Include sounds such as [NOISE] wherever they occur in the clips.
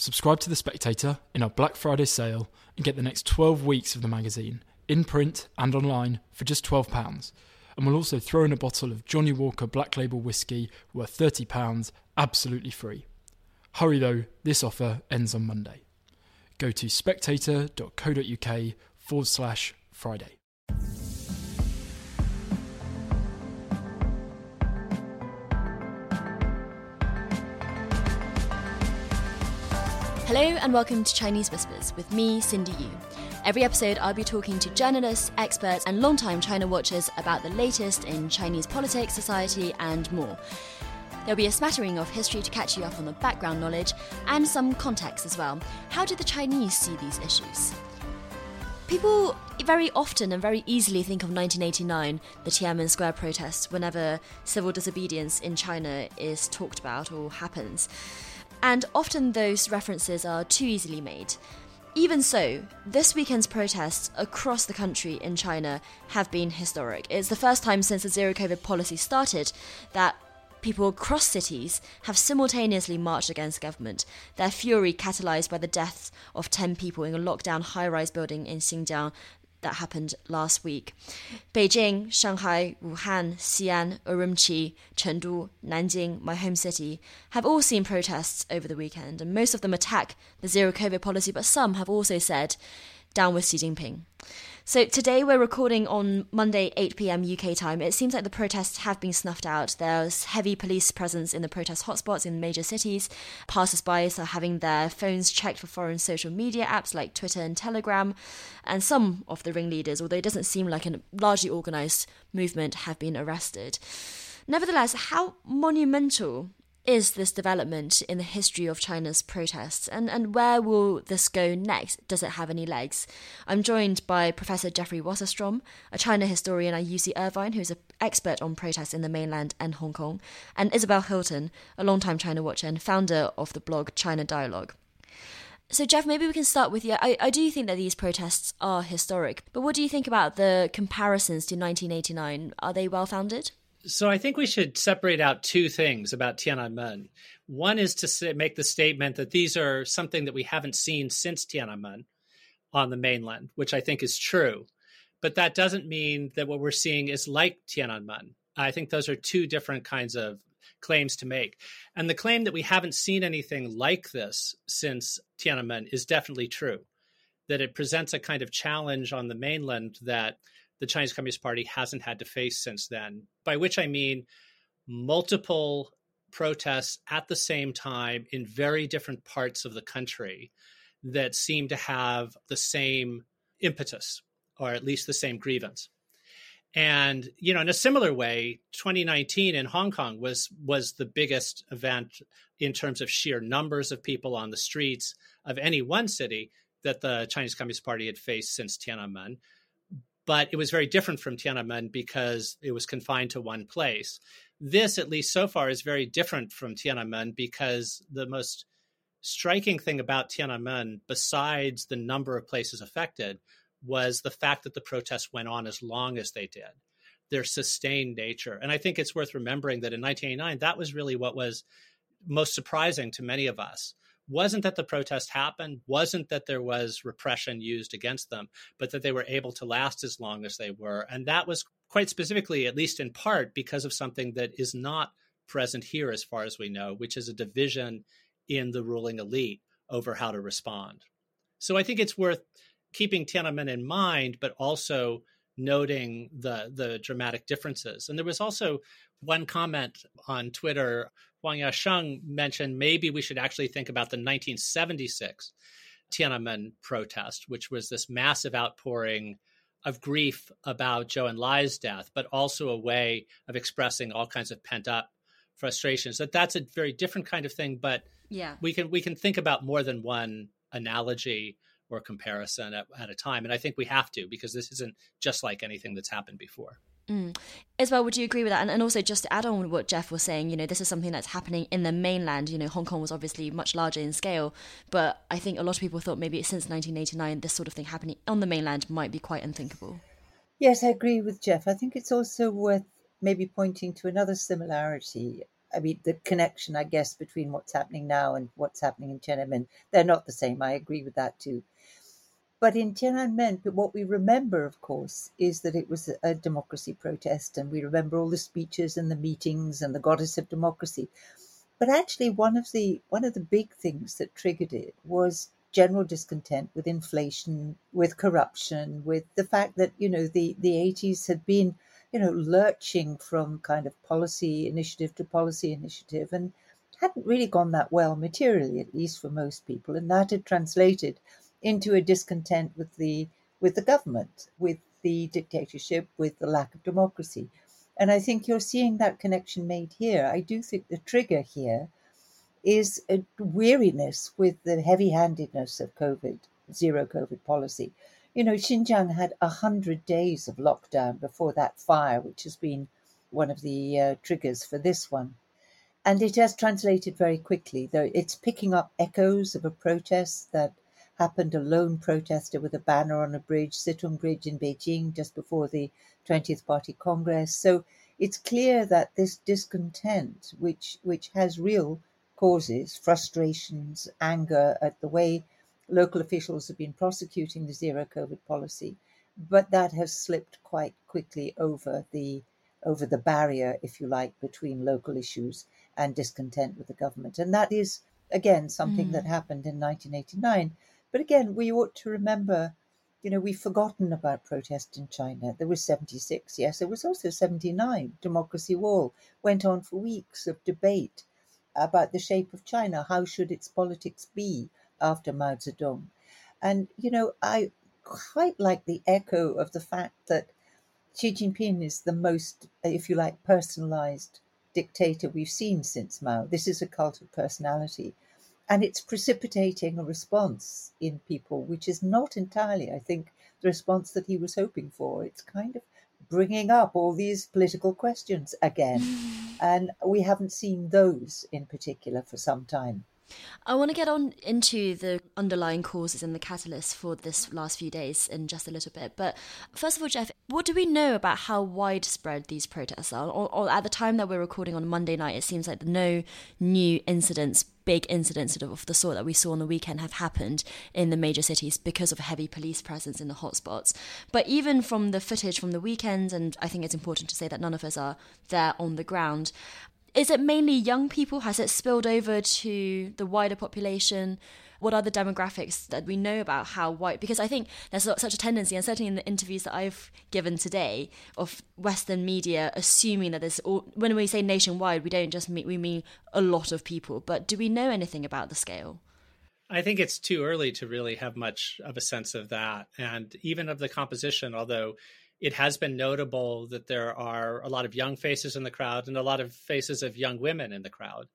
Subscribe to The Spectator in our Black Friday sale and get the next 12 weeks of the magazine, in print and online, for just £12. And we'll also throw in a bottle of Johnnie Walker Black Label Whiskey worth £30 absolutely free. Hurry though, this offer ends on Monday. Go to spectator.co.uk forward slash Friday. Hello and welcome to Chinese Whispers with me, Cindy Yu. Every episode, I'll be talking to journalists, experts, and longtime China watchers about the latest in Chinese politics, society, and more. There'll be a smattering of history to catch you up on the background knowledge and some context as well. How do the Chinese see these issues? People very often and very easily think of 1989, the Tiananmen Square protests, whenever civil disobedience in China is talked about or happens. And often those references are too easily made. Even so, this weekend's protests across the country in China have been historic. It's the first time since the zero COVID policy started that people across cities have simultaneously marched against government, their fury catalyzed by the deaths of 10 people in a lockdown high rise building in Xinjiang that happened last week. Beijing, Shanghai, Wuhan, Xi'an, Urumqi, Chengdu, Nanjing, my home city, have all seen protests over the weekend, and most of them attack the zero COVID policy, but some have also said, down with Xi Jinping. So today we're recording on Monday, 8 pm UK time. It seems like the protests have been snuffed out. There's heavy police presence in the protest hotspots in major cities. Passers-by are having their phones checked for foreign social media apps like Twitter and Telegram. And some of the ringleaders, although it doesn't seem like a largely organized movement, have been arrested. Nevertheless, how monumental is this development in the history of China's protests, and, and where will this go next? Does it have any legs? I'm joined by Professor Jeffrey Wasserstrom, a China historian at UC Irvine, who's an expert on protests in the mainland and Hong Kong, and Isabel Hilton, a longtime China watcher and founder of the blog China Dialogue. So, Jeff, maybe we can start with you. I, I do think that these protests are historic, but what do you think about the comparisons to 1989? Are they well founded? So I think we should separate out two things about Tiananmen. One is to make the statement that these are something that we haven't seen since Tiananmen on the mainland, which I think is true. But that doesn't mean that what we're seeing is like Tiananmen. I think those are two different kinds of claims to make. And the claim that we haven't seen anything like this since Tiananmen is definitely true. That it presents a kind of challenge on the mainland that the Chinese Communist Party hasn't had to face since then, by which I mean multiple protests at the same time in very different parts of the country that seem to have the same impetus or at least the same grievance. And you know, in a similar way, 2019 in Hong Kong was was the biggest event in terms of sheer numbers of people on the streets of any one city that the Chinese Communist Party had faced since Tiananmen but it was very different from Tiananmen because it was confined to one place. This, at least so far, is very different from Tiananmen because the most striking thing about Tiananmen, besides the number of places affected, was the fact that the protests went on as long as they did, their sustained nature. And I think it's worth remembering that in 1989, that was really what was most surprising to many of us wasn't that the protest happened, wasn't that there was repression used against them, but that they were able to last as long as they were. And that was quite specifically, at least in part, because of something that is not present here, as far as we know, which is a division in the ruling elite over how to respond. So I think it's worth keeping Tiananmen in mind, but also noting the the dramatic differences. And there was also one comment on Twitter Huang Yasheng mentioned maybe we should actually think about the 1976 Tiananmen protest, which was this massive outpouring of grief about Zhou Enlai's death, but also a way of expressing all kinds of pent up frustrations. That that's a very different kind of thing, but yeah, we can we can think about more than one analogy or comparison at, at a time, and I think we have to because this isn't just like anything that's happened before. Mm. Isabel, would you agree with that? And, and also, just to add on what Jeff was saying, you know, this is something that's happening in the mainland. You know, Hong Kong was obviously much larger in scale, but I think a lot of people thought maybe since 1989, this sort of thing happening on the mainland might be quite unthinkable. Yes, I agree with Jeff. I think it's also worth maybe pointing to another similarity I mean, the connection, I guess, between what's happening now and what's happening in Tiananmen, they're not the same. I agree with that too. But in Tiananmen, what we remember, of course, is that it was a democracy protest, and we remember all the speeches and the meetings and the goddess of democracy. But actually, one of the one of the big things that triggered it was general discontent with inflation, with corruption, with the fact that you know the the 80s had been you know lurching from kind of policy initiative to policy initiative and hadn't really gone that well materially, at least for most people, and that had translated into a discontent with the with the government, with the dictatorship, with the lack of democracy. And I think you're seeing that connection made here. I do think the trigger here is a weariness with the heavy handedness of COVID, zero COVID policy. You know, Xinjiang had 100 days of lockdown before that fire, which has been one of the uh, triggers for this one. And it has translated very quickly, though it's picking up echoes of a protest that happened a lone protester with a banner on a bridge, Sitong Bridge in Beijing, just before the 20th Party Congress. So it's clear that this discontent, which, which has real causes frustrations, anger at the way local officials have been prosecuting the zero COVID policy, but that has slipped quite quickly over the over the barrier, if you like, between local issues and discontent with the government. And that is again something mm. that happened in 1989. But again, we ought to remember, you know, we've forgotten about protest in China. There was 76, yes, there was also 79. Democracy Wall went on for weeks of debate about the shape of China. How should its politics be after Mao Zedong? And, you know, I quite like the echo of the fact that Xi Jinping is the most, if you like, personalized dictator we've seen since Mao. This is a cult of personality. And it's precipitating a response in people, which is not entirely, I think, the response that he was hoping for. It's kind of bringing up all these political questions again. Mm. and we haven't seen those in particular for some time. I want to get on into the underlying causes and the catalysts for this last few days in just a little bit. But first of all, Jeff, what do we know about how widespread these protests are? Or, or at the time that we're recording on Monday night, it seems like no new incidents big incidents of the sort that we saw on the weekend have happened in the major cities because of heavy police presence in the hotspots. But even from the footage from the weekend, and I think it's important to say that none of us are there on the ground, is it mainly young people? Has it spilled over to the wider population? What are the demographics that we know about how white? Because I think there's such a tendency, and certainly in the interviews that I've given today, of Western media assuming that there's all, when we say nationwide, we don't just mean we mean a lot of people. But do we know anything about the scale? I think it's too early to really have much of a sense of that, and even of the composition. Although it has been notable that there are a lot of young faces in the crowd and a lot of faces of young women in the crowd.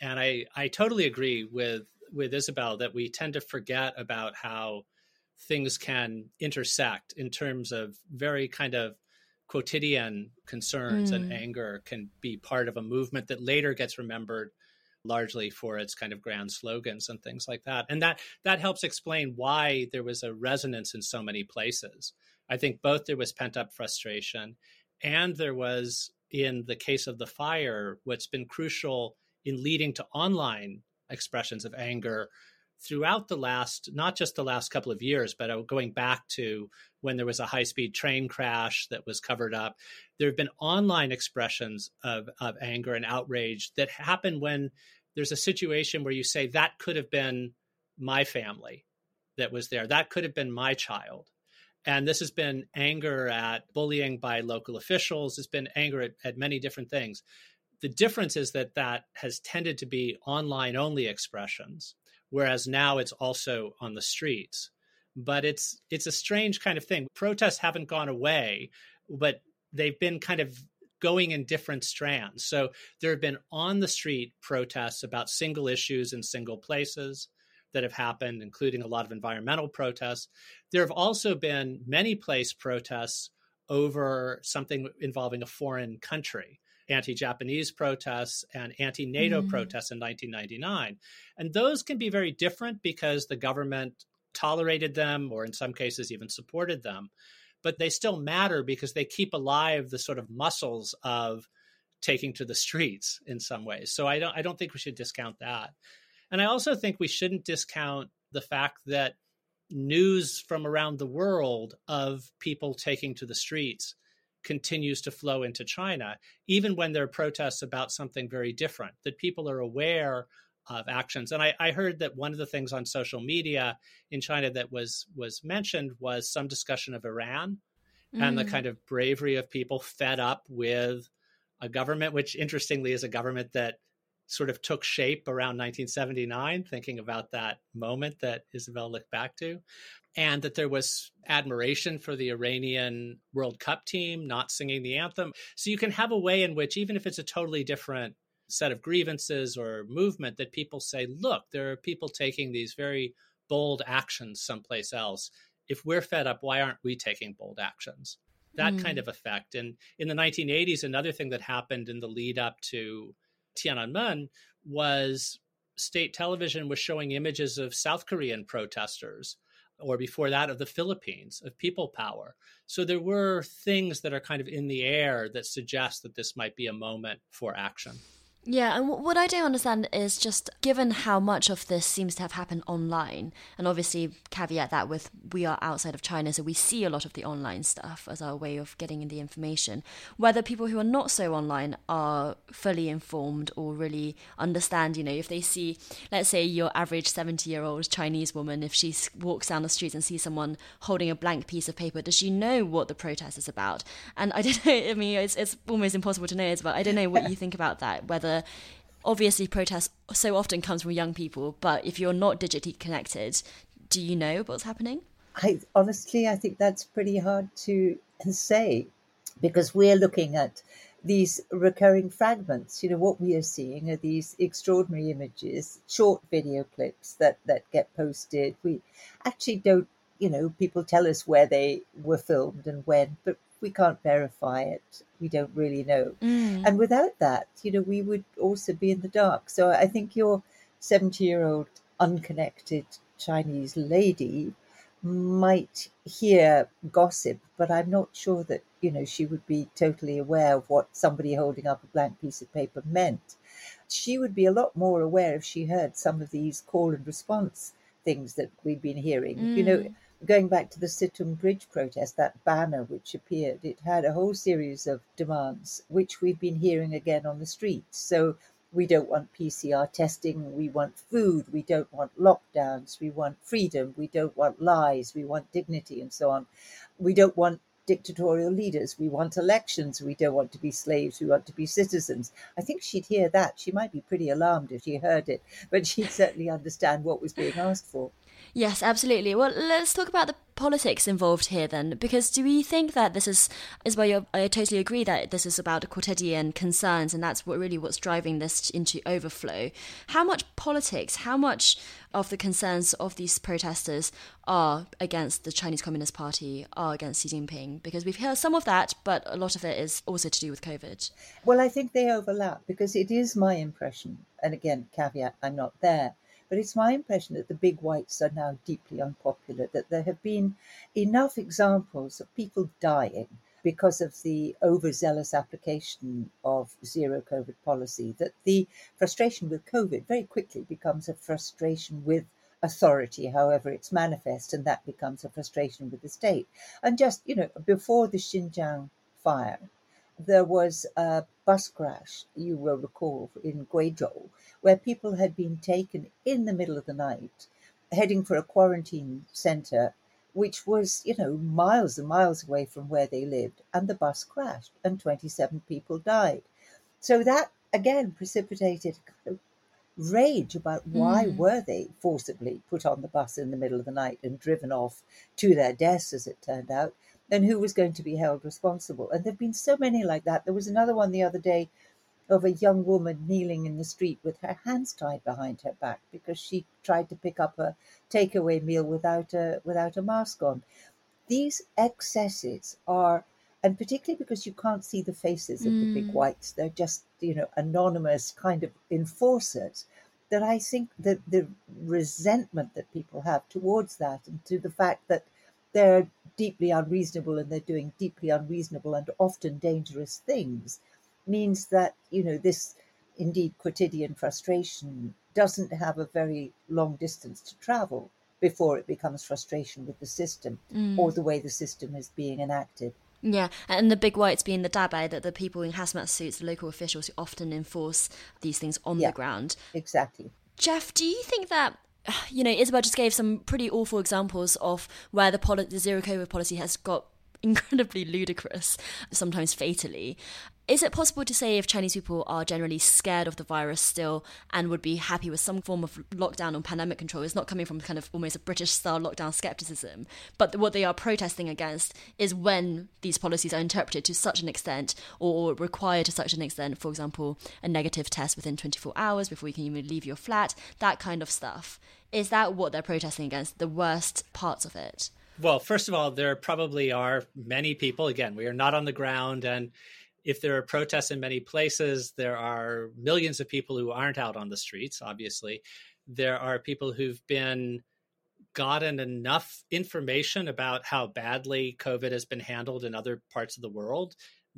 And I, I totally agree with with Isabel that we tend to forget about how things can intersect in terms of very kind of quotidian concerns mm. and anger can be part of a movement that later gets remembered largely for its kind of grand slogans and things like that and that that helps explain why there was a resonance in so many places I think both there was pent up frustration and there was, in the case of the fire, what's been crucial in leading to online expressions of anger throughout the last, not just the last couple of years, but uh, going back to when there was a high speed train crash that was covered up. There have been online expressions of, of anger and outrage that happen when there's a situation where you say, that could have been my family that was there, that could have been my child. And this has been anger at bullying by local officials. It's been anger at, at many different things. The difference is that that has tended to be online only expressions, whereas now it's also on the streets. But it's it's a strange kind of thing. Protests haven't gone away, but they've been kind of going in different strands. So there have been on the street protests about single issues in single places that have happened, including a lot of environmental protests. There have also been many place protests over something involving a foreign country anti Japanese protests and anti NATO mm. protests in 1999. And those can be very different because the government tolerated them or, in some cases, even supported them. But they still matter because they keep alive the sort of muscles of taking to the streets in some ways. So I don't I don't think we should discount that. And I also think we shouldn't discount the fact that news from around the world of people taking to the streets continues to flow into China, even when there are protests about something very different, that people are aware of actions. And I, I, heard that one of the things on social media in China that was was mentioned was some discussion of Iran mm. and the mm. kind of bravery of people fed up with a government, which interestingly is a government that sort of took shape around 1979, thinking about that moment that Isabel looked back to, and that there was admiration for the Iranian World Cup team not singing the anthem. So you can have a way in which, even if it's a totally different set of grievances or movement, that people say, look, there are people taking these very bold actions someplace else. If we're fed up, why aren't we taking bold actions? That mm. kind of effect. And in the 1980s, another thing that happened in the lead up to Tiananmen was state television was showing images of South Korean protesters, or before that of the Philippines, of people power. So there were things that are kind of in the air that suggest that this might be a moment for action. Yeah, and what I don't understand is just given how much of this seems to have happened online, and obviously caveat that with we are outside of China, so we see a lot of the online stuff as our way of getting in the information. Whether people who are not so online are fully informed or really understand, you know, if they see, let's say, your average 70 year old Chinese woman, if she walks down the street and sees someone holding a blank piece of paper, does she know what the protest is about? And I don't [LAUGHS] know, I mean, it's, it's almost impossible to know, but I don't know what you think about that, whether obviously protest so often comes from young people, but if you're not digitally connected, do you know what's happening? I honestly, I think that's pretty hard to say because we're looking at these recurring fragments. You know, what we are seeing are these extraordinary images, short video clips that, that get posted. We actually don't, you know, people tell us where they were filmed and when, but we can't verify it. We don't really know. Mm. And without that, you know, we would also be in the dark. So I think your 70 year old unconnected Chinese lady might hear gossip, but I'm not sure that, you know, she would be totally aware of what somebody holding up a blank piece of paper meant. She would be a lot more aware if she heard some of these call and response things that we've been hearing. Mm. You know, mm going back to the Sitong Bridge protest, that banner which appeared, it had a whole series of demands, which we've been hearing again on the streets. So we don't want PCR testing, we want food, we don't want lockdowns, we want freedom, we don't want lies, we want dignity, and so on. We don't want dictatorial leaders. We want elections. We don't want to be slaves. We want to be citizens. I think she'd hear that. She might be pretty alarmed if she heard it, but she'd certainly understand what was being asked for. Yes, absolutely. Well, let's talk about the politics involved here then, because do we think that this is is where I totally agree that this is about quotidian concerns, and that's what really what's driving this into overflow. How much politics, how much of the concerns of these protesters are against the Chinese Communist Party, are against Xi Jinping? Because we've heard some of that, but a lot of it is also to do with COVID. Well, I think they overlap because it is my impression, and again, caveat, I'm not there but it's my impression that the big whites are now deeply unpopular, that there have been enough examples of people dying because of the overzealous application of zero COVID policy, that the frustration with COVID very quickly becomes a frustration with authority, however it's manifest, and that becomes a frustration with the state. And just, you know, before the Xinjiang fire, there was a bus crash, you will recall, in Guizhou, where people had been taken in the middle of the night, heading for a quarantine center, which was, you know, miles and miles away from where they lived, and the bus crashed, and 27 people died. So that again precipitated kind of rage about why mm. were they forcibly put on the bus in the middle of the night and driven off to their deaths, as it turned out and who was going to be held responsible. And there have been so many like that. There was another one the other day of a young woman kneeling in the street with her hands tied behind her back because she tried to pick up a takeaway meal without a without a mask on. These excesses are and particularly because you can't see the faces of mm. the big mm. whites, they're just, you know, anonymous kind of enforcers. That I think that the resentment that people have towards that and to the fact that they're deeply unreasonable and they're doing deeply unreasonable and often dangerous things means that, you know, this indeed quotidian frustration doesn't have a very long distance to travel before it becomes frustration with the system mm. or the way the system is being enacted. Yeah, and the big whites being the dabai, that the people in hazmat suits, the local officials who often enforce these things on yeah, the ground. Exactly. Jeff, do you think that you know, Isabel just gave some pretty awful examples of where the, poli- the zero COVID policy has got incredibly ludicrous, sometimes fatally. Is it possible to say if Chinese people are generally scared of the virus still and would be happy with some form of lockdown or pandemic control? It's not coming from kind of almost a British style lockdown skepticism, but what they are protesting against is when these policies are interpreted to such an extent or required to such an extent, for example, a negative test within 24 hours before you can even leave your flat, that kind of stuff. Is that what they're protesting against, the worst parts of it? Well, first of all, there probably are many people. Again, we are not on the ground. And if there are protests in many places, there are millions of people who aren't out on the streets, obviously. There are people who've been gotten enough information about how badly COVID has been handled in other parts of the world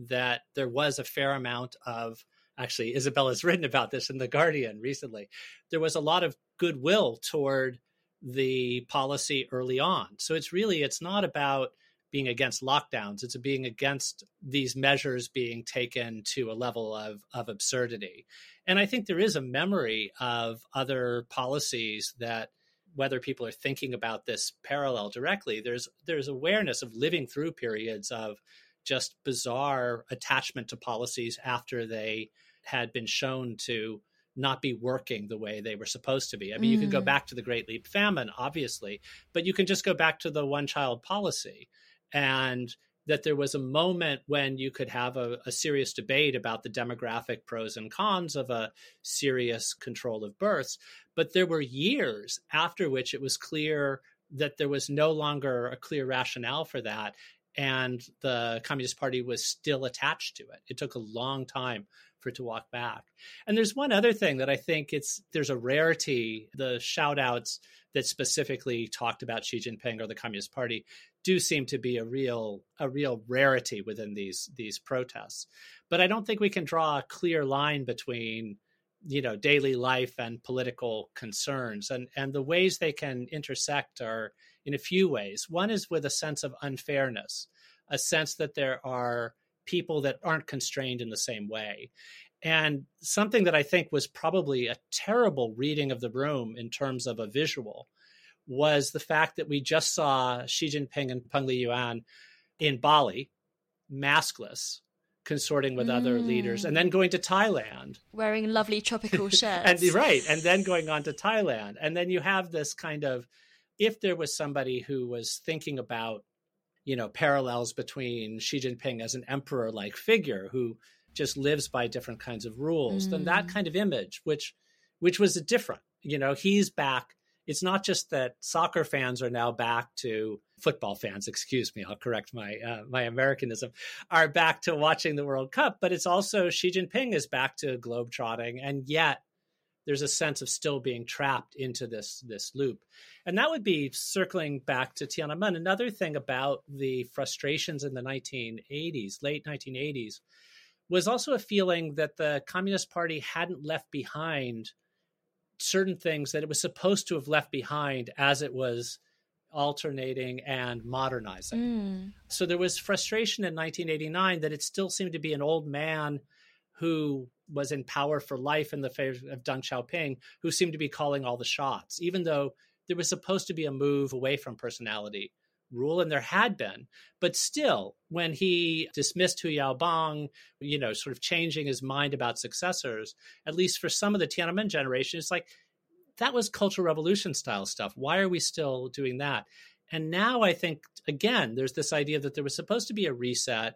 that there was a fair amount of actually Isabella's [LAUGHS] written about this in the Guardian recently. There was a lot of goodwill toward the policy early on. So it's really it's not about being against lockdowns. It's being against these measures being taken to a level of, of absurdity. And I think there is a memory of other policies that whether people are thinking about this parallel directly, there's there's awareness of living through periods of just bizarre attachment to policies after they had been shown to not be working the way they were supposed to be. I mean, mm. you can go mm. back to the Great Leap Famine, obviously, but you can just go back to the one child policy and that there was a moment when you could have a, a, serious debate about the demographic pros and cons of a serious control of births. But there were years after which it was clear that there was no longer a clear rationale for that. And the Communist Party was still attached to it. It took a long time for it to walk back. And there's one other thing that I think it's there's a rarity. The shout outs that specifically talked about Xi Jinping or the Communist Party do seem to be a real a real rarity within these these protests. But I don't think we can draw a clear line between you know daily life and political concerns. And and the ways they can intersect are in a few ways. One is with a sense of unfairness a sense that there are people that aren't constrained in the same way. And something that i think was probably a terrible reading of the room in terms of a visual was the fact that we just saw Xi Jinping and Peng Liyuan in Bali, maskless, consorting with mm. other leaders, and then going to Thailand, wearing lovely tropical [LAUGHS] shirts. and right, and then going on to Thailand, and then you have this kind of, if there was somebody who was thinking about, you know, parallels between Xi Jinping as an emperor-like figure who just lives by different kinds of rules, mm. then that mm. kind of image, which, which was different. You know, he's back it's not just that soccer fans are now back to football fans, excuse me, I'll correct my uh, my Americanism, are back to watching the World Cup, but it's also Xi Jinping is back to globetrotting, and yet there's a sense of still being trapped into this this loop, and that would be circling back to Tiananmen. Another thing about the frustrations in the 1980s, late 1980s, was also a feeling that the Communist Party hadn't left behind certain things that it was supposed to have left behind as it was alternating and modernizing. Mm. So there was frustration in 1989 that it still seemed to be an old man who was in power for life in the face of Deng Xiaoping, who seemed to be calling all the shots, even though there was supposed to be a move away from personality rule, and there had been. But still, when he dismissed Hu Yaobang, you know, sort of changing his mind about successors, at least for some of the Tiananmen generation, it's like that was Cultural Revolution style stuff. Why are we still doing that? And now I think, again, there's this idea that there was supposed to be a reset.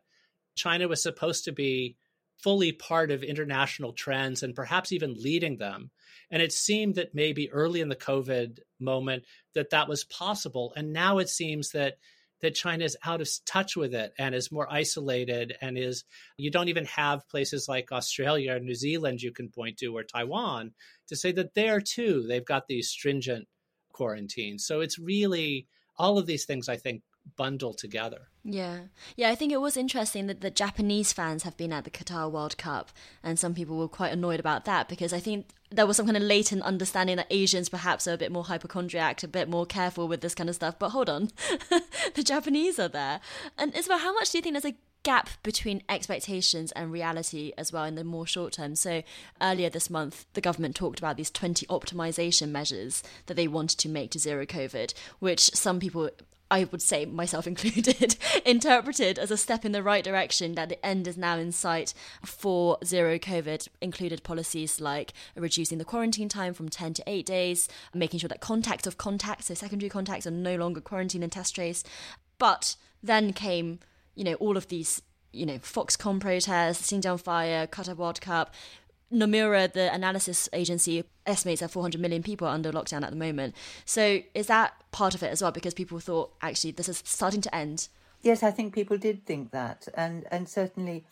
China was supposed to be fully part of international trends and perhaps even leading them. And it seemed that maybe early in the COVID moment that that was possible. And now it seems that that China is out of touch with it and is more isolated and is you don't even have places like Australia or New Zealand you can point to or Taiwan to say that there too they've got these stringent quarantines. So it's really all of these things I think bundle together. Yeah. Yeah, I think it was interesting that the Japanese fans have been at the Qatar World Cup, and some people were quite annoyed about that because I think there was some kind of latent understanding that Asians perhaps are a bit more hypochondriac, a bit more careful with this kind of stuff. But hold on, [LAUGHS] the Japanese are there. And Isabel, how much do you think there's a gap between expectations and reality as well in the more short term. So earlier this month, the government talked about these 20 optimization measures that they wanted to make to zero COVID, which some people I would say myself [LAUGHS] included, interpreted as a step in the right direction that the end is now in sight for zero COVID, included policies like reducing the quarantine time from 10 to 8 days, making sure that contacts of contacts, so secondary contacts, are no longer quarantined and test traced. But then came, you know, all of these, you know, Foxconn protests, Xinjiang fire, Qatar World Cup, Nomura, the analysis agency, estimates that 400 million people are under lockdown at the moment. So is that part of it as well? Because people thought actually this is starting to end. Yes, I think people did think that, and and certainly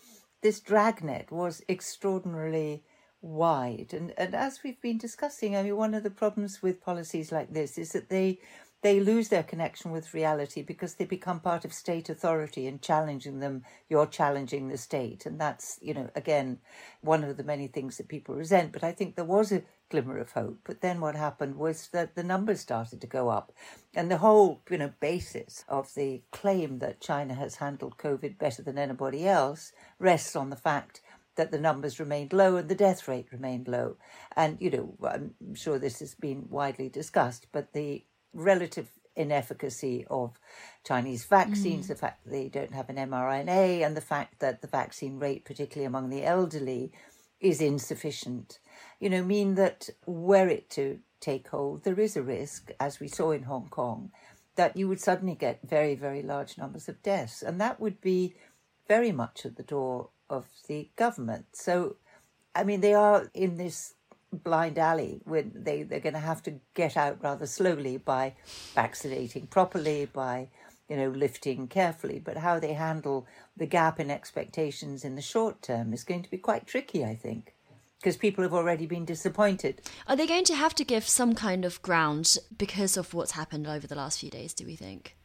this dragnet was extraordinarily wide. And and as we've been discussing, I mean, one of the problems with policies like this is that they they lose their connection with reality because they become part of state authority and challenging them, you're challenging the state. And that's, you know, again, one of the many things that people resent. But I think there was a glimmer of hope. But then what happened was that the numbers started to go up. And the whole, you know, basis of the claim that China has handled COVID better than anybody else rests on the fact that the numbers remained low and the death rate remained low. And, you know, I'm sure this has been widely discussed, but the relative inefficacy of Chinese vaccines, mm. the fact that they don't have an mRNA, and the fact that the vaccine rate, particularly among the elderly, is insufficient, you know, mean that were it to take hold, there is a risk, as we saw in Hong Kong, that you would suddenly get very, very large numbers of deaths. And that would be very much at the door of the government. So, I mean, they are in this blind alley when they, they're going to have to get out rather slowly by vaccinating properly, by you know, lifting carefully, but how they handle the gap in expectations in the short term is going to be quite tricky, I think, because people have already been disappointed. Are they going to have to give some kind of ground because of what's happened over the last few days, do we think?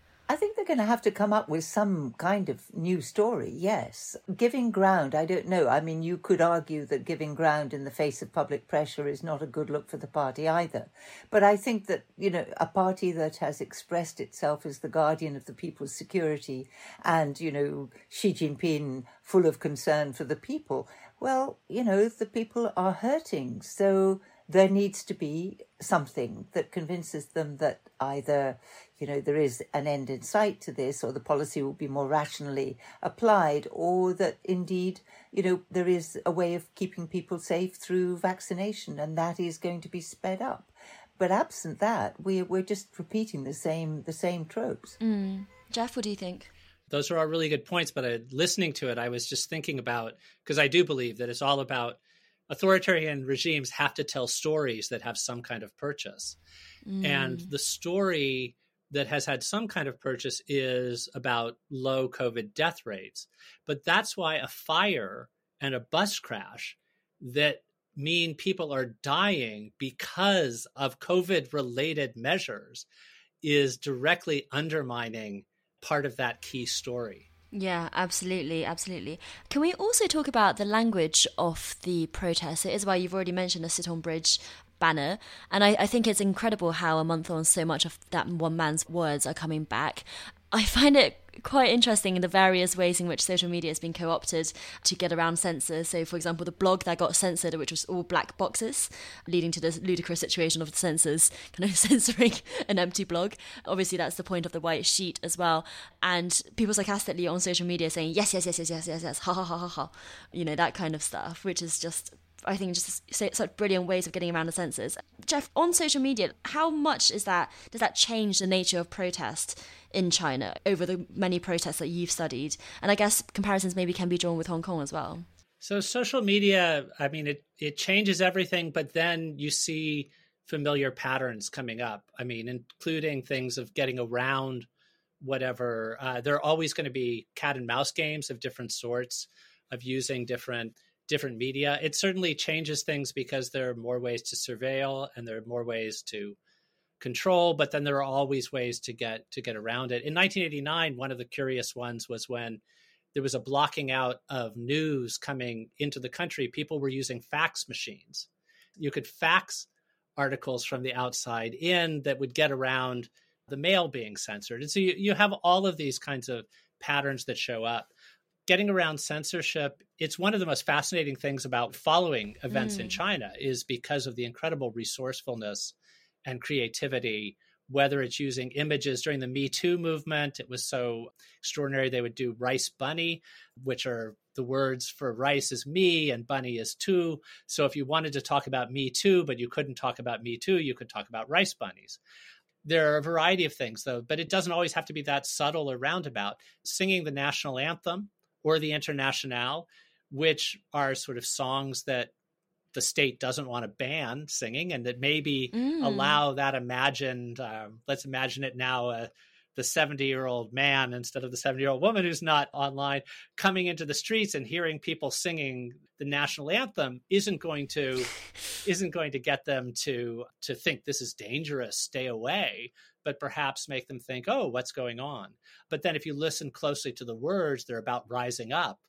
They're going to have to come up with some kind of new story, yes. Giving ground, I don't know. I mean, you could argue that giving ground in the face of public pressure is not a good look for the party either. But I think that, you know, a party that has expressed itself as the guardian of the people's security and, you know, Xi Jinping full of concern for the people, well, you know, the people are hurting. So there needs to be something that convinces them that either you know there is an end in sight to this or the policy will be more rationally applied or that indeed you know there is a way of keeping people safe through vaccination and that is going to be sped up. But absent that we we're just repeating the same the same tropes. Mm. jeff what do you think? Those are all really good points but uh, listening to it i was just thinking about because i do believe that it's all about authoritarian regimes have to tell stories that have some kind of purchase. Mm. And the story that has had some kind of purchase is about low COVID death rates. But that's why a fire and a bus crash that mean people are dying because of COVID related measures is directly undermining part of that key story. Yeah, absolutely, absolutely. Can we also talk about the language of the protest? It is why you've already mentioned the Sitong Bridge banner. And I, I, think it's incredible how a month on so much of that one man's words are coming back. I find it quite interesting in the various ways in which social media has been co-opted to get around censors. So, for example, the blog that got censored, which was all black boxes, leading to this ludicrous situation of the censors [LAUGHS] kind of censoring an empty blog. Obviously, that's the point of the white sheet as well. And people sarcastically on social media saying yes, yes, yes, yes, yes, yes, yes, ha ha ha ha ha, you know that kind of stuff, which is just I think just such brilliant ways of getting around the censors. Jeff, on social media, how much is that? Does that change the nature of protest in China over the many protests that you've studied? And I guess comparisons maybe can be drawn with Hong Kong as well. So social media, I mean, it it changes everything, but then you see familiar patterns coming up. I mean, including things of getting around whatever. Uh, there are always going to be cat and mouse games of different sorts, of using different different media. It certainly changes things because there are more ways to surveil and there are more ways to control, but then there are always ways to get to get around it. In 1989, one of the curious ones was when there was a blocking out of news coming into the country. People were using fax machines. You could fax articles from the outside in that would get around the mail being censored. And so you, you have all of these kinds of patterns that show up. Getting around censorship, it's one of the most fascinating things about following events mm. in China is because of the incredible resourcefulness and creativity whether it's using images during the Me Too movement. It was so extraordinary. They would do rice bunny, which are the words for rice is me and bunny is too. So if you wanted to talk about Me Too, but you couldn't talk about Me Too, you could talk about rice bunnies. There are a variety of things, though, but it doesn't always have to be that subtle or roundabout. Singing the national anthem or the Internationale, which are sort of songs that the state doesn't want to ban singing and that maybe mm. allow that imagined, um, let's imagine it now, uh, the 70 year old man instead of the 70 year old woman who's not online coming into the streets and hearing people singing the national anthem isn't going to [LAUGHS] isn't going to get them to to think this is dangerous stay away but perhaps make them think oh what's going on? But then if you listen closely to the words they're about rising up.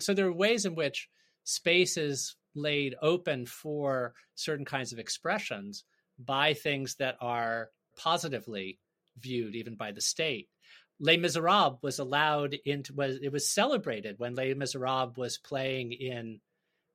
So there are ways in which space is laid open for certain kinds of expressions by things that are positively viewed even by the state. Les Miserables was allowed into was it was celebrated when Les Miserables was playing in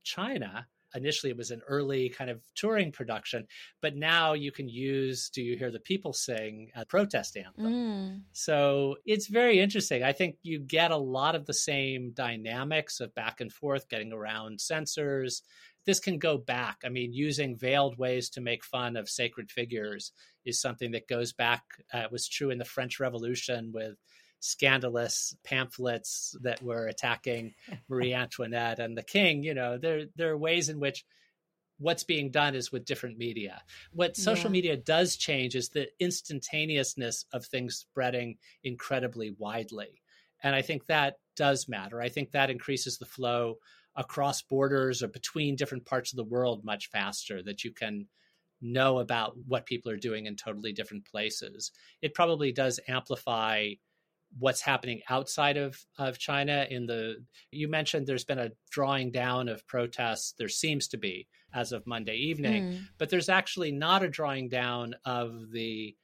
China. Initially, it was an early kind of touring production, but now you can use "Do You Hear the People Sing" a protest anthem. Mm. So it's very interesting. I think you get a lot of the same dynamics of back and forth, getting around censors, this can go back. I mean, using veiled ways to make fun of sacred figures is something that goes back. Uh, was true in the French Revolution with scandalous pamphlets that were attacking [LAUGHS] Marie Antoinette and the king. You know, there there are ways in which what's being done is with different media. What social yeah. media does change is the instantaneousness of things spreading incredibly widely. And I think that does matter. I think that increases the flow across borders or between different parts of the world much faster, that you can know about what people are doing in totally different places. It probably does amplify what's happening outside of, of China in the you mentioned there's been a drawing down of protests there seems to be as of Monday evening mm. but there's actually not a drawing down of the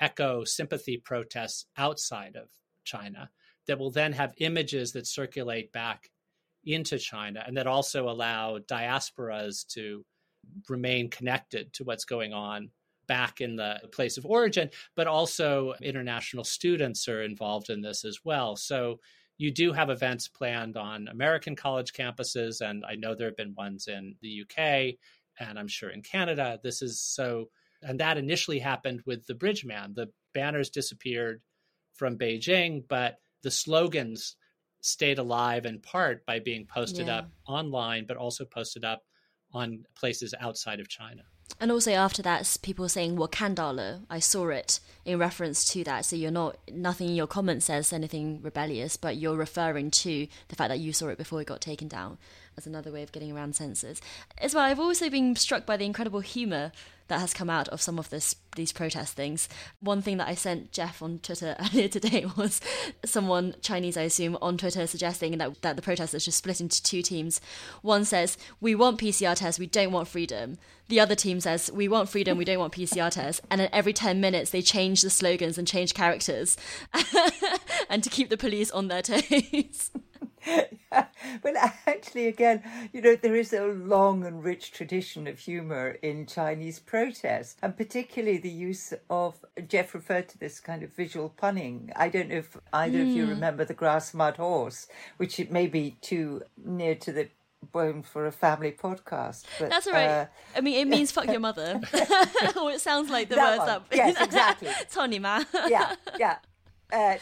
echo sympathy protests outside of China that will then have images that circulate back into China and that also allow diasporas to remain connected to what's going on back in the place of origin, but also international students are involved in this as well. So you do have events planned on American college campuses, and I know there have been ones in the UK and I'm sure in Canada. This is so, and that initially happened with the Bridgeman. The banners disappeared from Beijing, but the slogans stayed alive in part by being posted yeah. up online, but also posted up on places outside of China. And also after that, people saying Wakandalo. I saw it in reference to that. So you're not nothing in your comment says anything rebellious, but you're referring to the fact that you saw it before it got taken down as another way of getting around censors. As well, I've also been struck by the incredible humour that has come out of some of this these protest things. One thing that I sent Jeff on Twitter [LAUGHS] earlier today [LAUGHS] was someone Chinese, I assume, on Twitter suggesting that that the protesters just split into two teams. One says we want PCR tests, we don't want freedom. The other team says we want freedom, we don't want PCR tests. And then every ten minutes they change the slogans and change characters, [LAUGHS] and to keep the police on their toes. But actually, again, you know, there is a long and rich tradition of humour in Chinese protest, and particularly the use of, Jeff referred to this kind of visual punning. I don't know if either mm. of you hmm. remember the grass mud horse, which it may be too near to the bone for a family podcast. But, That's all right. Uh, I mean, it means fuck your [LAUGHS] mother. [LAUGHS] or it sounds like the that words one. that. Yes, exactly. [LAUGHS] Tony Ma. yeah, yeah uh,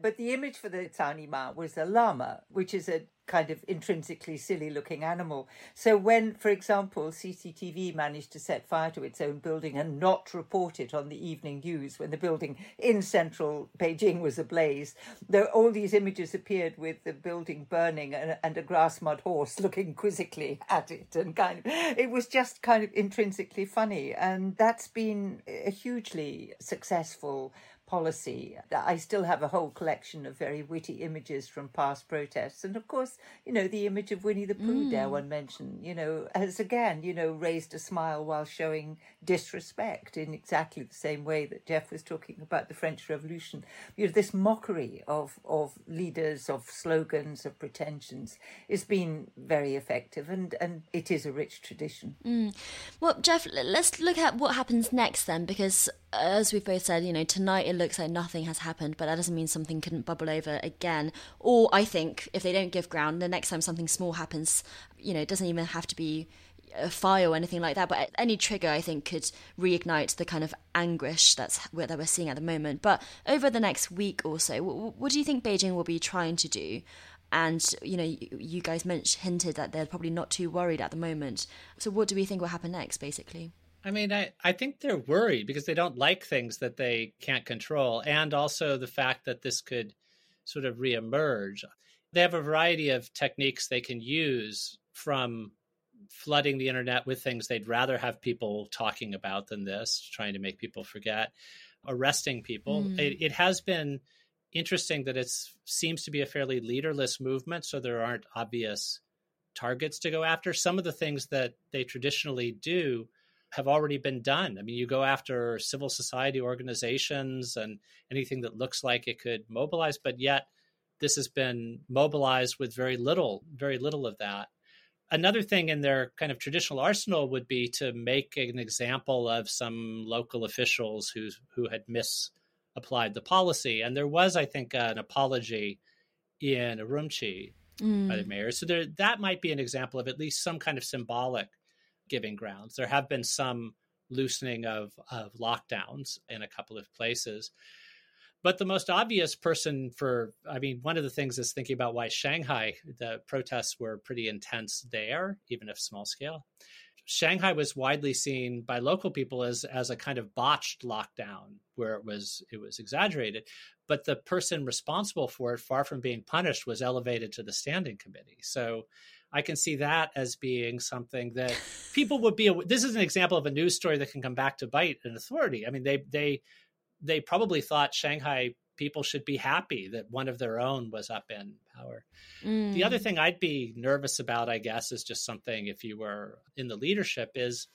But the image for the Ma was a llama, which is a kind of intrinsically silly looking animal. So when, for example, CCTV managed to set fire to its own building and not report it on the evening news when the building in central Beijing was ablaze, there all these images appeared with the building burning and, and a grass mud horse looking quizzically at it and kind of it was just kind of intrinsically funny and that's been a hugely successful policy. I still have a whole collection of very witty images from past protests. And of course, you know, the image of Winnie the Pooh, mm. dare one mention, you know, has again, you know, raised a smile while showing disrespect in exactly the same way that Jeff was talking about the French Revolution. You know, this mockery of, of leaders, of slogans, of pretensions has been very effective and, and it is a rich tradition. Mm. Well, Jeff, let's look at what happens next then, because as we've both said, you know, tonight it looks like nothing has happened, but that doesn't mean something couldn't bubble over again. Or I think if they don't give ground, the next time something small happens, you know, it doesn't even have to be a fire or anything like that, but any trigger I think could reignite the kind of anguish that's that we're seeing at the moment. But over the next week or so, what, do you think Beijing will be trying to do? And you know, you, you guys hinted that they're probably not too worried at the moment. So, what do we think will happen next, basically? I mean, I, I think they're worried because they don't like things that they can't control, and also the fact that this could sort of reemerge. They have a variety of techniques they can use from flooding the internet with things they'd rather have people talking about than this, trying to make people forget, arresting people. Mm. It, it has been interesting that it seems to be a fairly leaderless movement, so there aren't obvious targets to go after. Some of the things that they traditionally do have already been done. I mean, you go after civil society organizations and anything that looks like it could mobilize, but yet this has been mobilized with very little, very little of that. Another thing in their kind of traditional arsenal would be to make an example of some local officials who who had misapplied the policy. And there was, I think, an apology in Urumqi mm. by the mayor. So there, that might be an example of at least some kind of symbolic giving grounds. There have been some loosening of, of lockdowns in a couple of places. But the most obvious person for, I mean, one of the things is thinking about why Shanghai, the protests were pretty intense there, even if small scale. Shanghai was widely seen by local people as as a kind of botched lockdown where it was it was exaggerated but the person responsible for it far from being punished was elevated to the standing committee so I can see that as being something that people would be. This is an example of a news story that can come back to bite an authority. I mean, they they they probably thought Shanghai people should be happy that one of their own was up in power. Mm. The other mm. thing I'd be nervous about, I guess, is just something if you were in the leadership is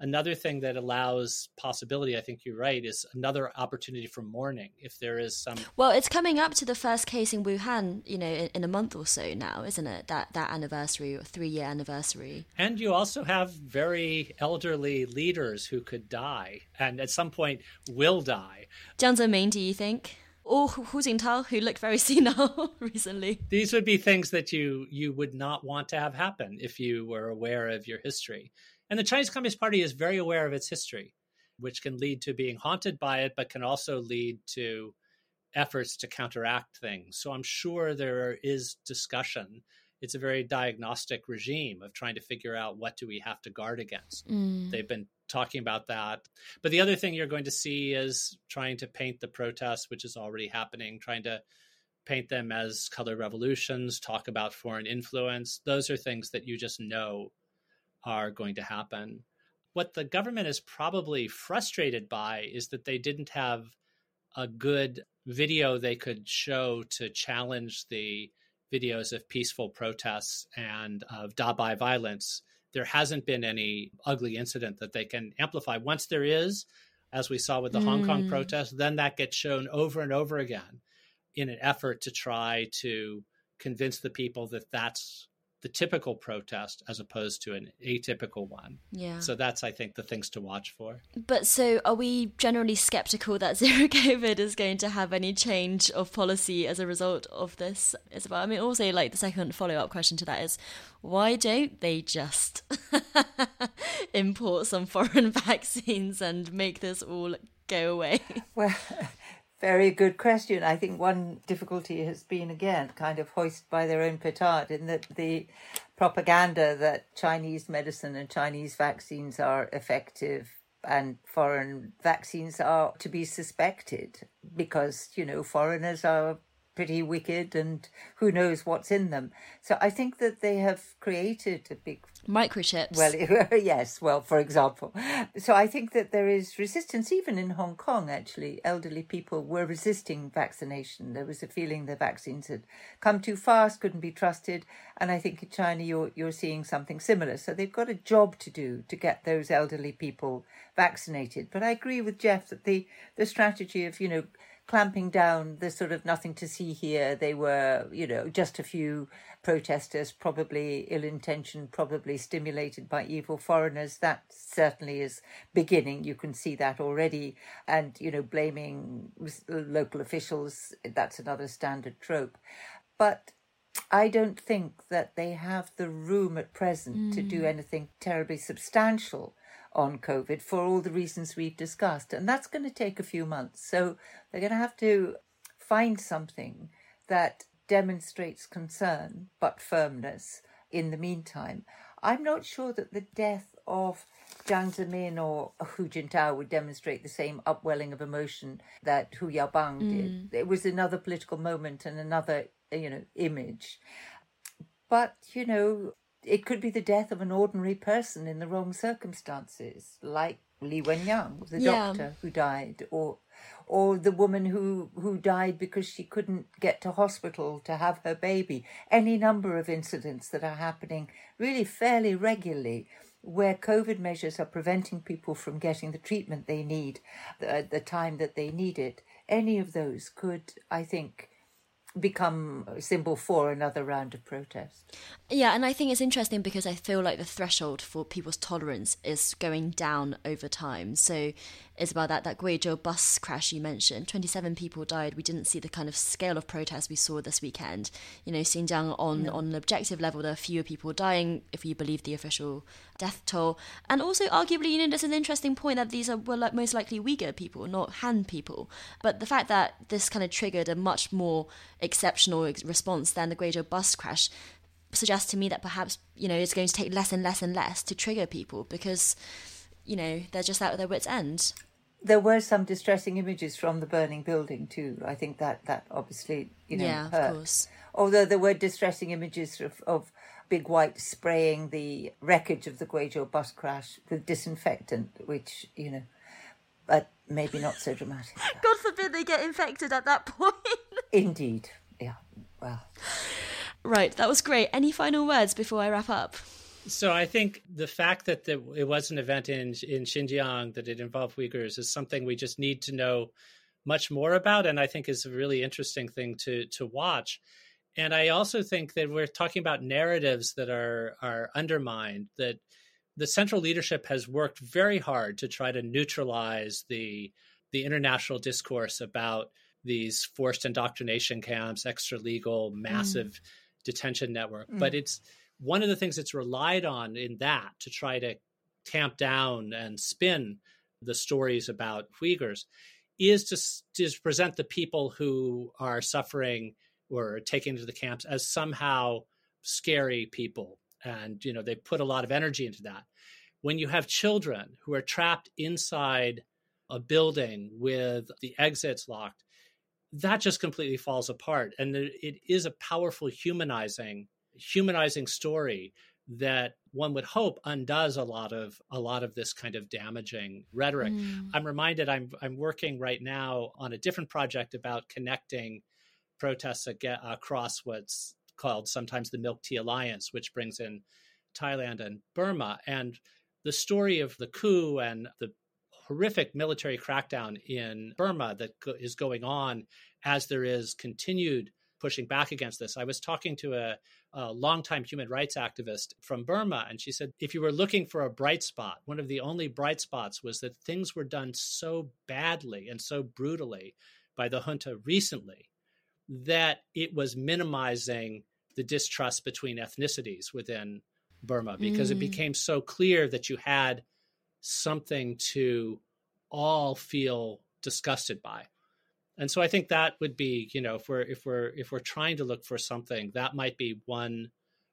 Another thing that allows possibility, I think you're right, is another opportunity for mourning. If there is some, well, it's coming up to the first case in Wuhan, you know, in, in a month or so now, isn't it? That that anniversary, or three year anniversary. And you also have very elderly leaders who could die, and at some point will die. Jiang Zemin, do you think? or Hu Jintao, who looked very [LAUGHS] senile recently. These would be things that you you would not want to have happen if you were aware of your history. And the Chinese Communist Party is very aware of its history, which can lead to being haunted by it, but can also lead to efforts to counteract things. So I'm sure there is discussion. It's a very diagnostic regime of trying to figure out what do we have to guard against. Mm. They've been talking about that. But the other thing you're going to see is trying to paint the protests, which is already happening, trying to paint them as color revolutions, talk about foreign influence. Those are things that you just know are going to happen. What the government is probably frustrated by is that they didn't have a good video they could show to challenge the videos of peaceful protests and of Dabai violence. There hasn't been any ugly incident that they can amplify. Once there is, as we saw with the mm. Hong Kong hmm. protests, then that gets shown over and over again in an effort to try to convince the people that that's the typical protest as opposed to an atypical one. Yeah. So that's I think the things to watch for. But so are we generally skeptical that [LAUGHS] zero COVID is going to have any change of policy as a result of this Isabel? I mean also like the second follow up question to that is why don't they just [LAUGHS] import some foreign [LAUGHS] vaccines and make this all go away? Well Very good question. I think one difficulty has been, again, kind of hoisted by their own petard in that the propaganda that Chinese medicine and Chinese vaccines are effective and foreign vaccines are to be suspected because, you know, foreigners are pretty wicked and who knows what's in them. So I think that they have created a big microchips. [LAUGHS] Well, yes, well, for example. So I think that there is resistance even in Hong Kong actually. Elderly people were resisting vaccination. There was a feeling the vaccines had come too fast, couldn't be trusted, and I think in China you're you're seeing something similar. So they've got a job to do to get those elderly people vaccinated. But I agree with Jeff that the the strategy of, you know, clamping down the sort of nothing to see here. They were, you know, just a few protesters, probably ill intentioned, probably stimulated by evil foreigners. That certainly is beginning. You can see that already. And, you know, blaming local officials, that's another standard trope. But I don't think that they have the room at present mm. to do mm. anything terribly substantial on COVID for all the reasons we've discussed. And that's going to take a few months. So they're going to have to find something that demonstrates concern but firmness in the meantime. I'm not sure that the death of Jiang Zemin or Hu Jintao would demonstrate the same upwelling of emotion that Hu Yaobang mm. did. It was another political moment and another, you know, image. But, you know, it could be the death of an ordinary person in the wrong circumstances, like Li Wenliang, the yeah. doctor who died, or or the woman who who died because she couldn't get to hospital to have her baby. Any number of incidents that are happening really fairly regularly where COVID measures are preventing people from getting the treatment they need at the time that they need it. Any of those could, I think, become a symbol for another round of protest. Yeah, and I think it's interesting because I feel like the threshold for people's tolerance is going down over time. So it's about that that Guizhou bus crash you mentioned. Twenty seven people died. We didn't see the kind of scale of protest we saw this weekend. You know, Xinjiang on no. on an objective level, there are fewer people dying if you believe the official death toll. And also, arguably, you know, there's an interesting point that these are were like most likely Uyghur people, not Han people. But the fact that this kind of triggered a much more exceptional response than the Guizhou bus crash suggests to me that perhaps you know it's going to take less and less and less to trigger people because you know they're just out of their wits' end. There were some distressing images from the burning building too. I think that that obviously you know yeah, hurt. of course. Although there were distressing images of, of Big White spraying the wreckage of the Guizhou bus crash with disinfectant, which you know, but maybe not so dramatic. [LAUGHS] God forbid they get infected at that [LAUGHS] point. Indeed, yeah. Well. Right, that was great. Any final words before I wrap up? So I think the fact that the, it was an event in in Xinjiang that it involved Uyghurs is something we just need to know much more about, and I think is a really interesting thing to to watch. And I also think that we're talking about narratives that are are undermined. That the central leadership has worked very hard to try to neutralize the the international discourse about these forced indoctrination camps, extra legal, massive. Mm detention network. Mm. But it's one of the things that's relied on in that to try to tamp down and spin the stories about Uyghurs is to, to present the people who are suffering or taken to the camps as somehow scary people. And, you know, they put a lot of energy into that. When you have children who are trapped inside a building with the exits locked, that just completely falls apart. And it is a powerful humanizing, humanizing story that one would hope undoes a lot of a lot of this kind of damaging rhetoric. Mm. I'm reminded I'm I'm working right now on a different project about connecting protests across what's called sometimes the Milk Tea Alliance, which brings in Thailand and Burma, and the story of the coup and the horrific military crackdown in Burma that is going on as there is continued pushing back against this. I was talking to a, a longtime human rights activist from Burma, and she said, if you were looking for a bright spot, one of the only bright spots was that things were done so badly and so brutally by the junta recently that it was minimizing the distrust between ethnicities within Burma because mm. it became so clear that you had something to all feel disgusted by. And so I think that would be, you know, if we're if we're if we're trying to look for something, that might be one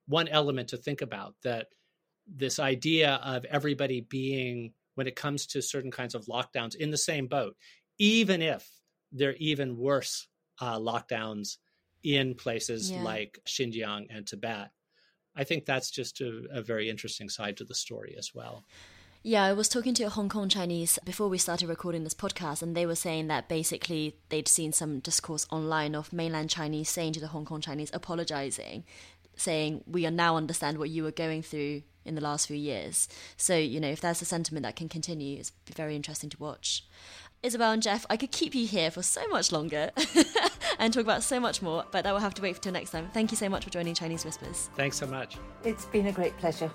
one element to think about that this idea of everybody being when it comes to certain kinds of lockdowns in the same boat, even if they're even worse uh, lockdowns in places yeah. like Xinjiang and Tibet. I think that's just a, a very interesting side to the story as well. Yeah, I was talking to a Hong Kong Chinese before we started recording this podcast, and they were saying that basically they'd seen some discourse online of mainland Chinese saying to the Hong Kong Chinese, apologizing, saying, We are now understand what you were going through in the last few years. So, you know, if that's a sentiment that can continue, it's very interesting to watch. Isabel and Jeff, I could keep you here for so much longer [LAUGHS] and talk about so much more, but that will have to wait until next time. Thank you so much for joining Chinese Whispers. Thanks so much. It's been a great pleasure.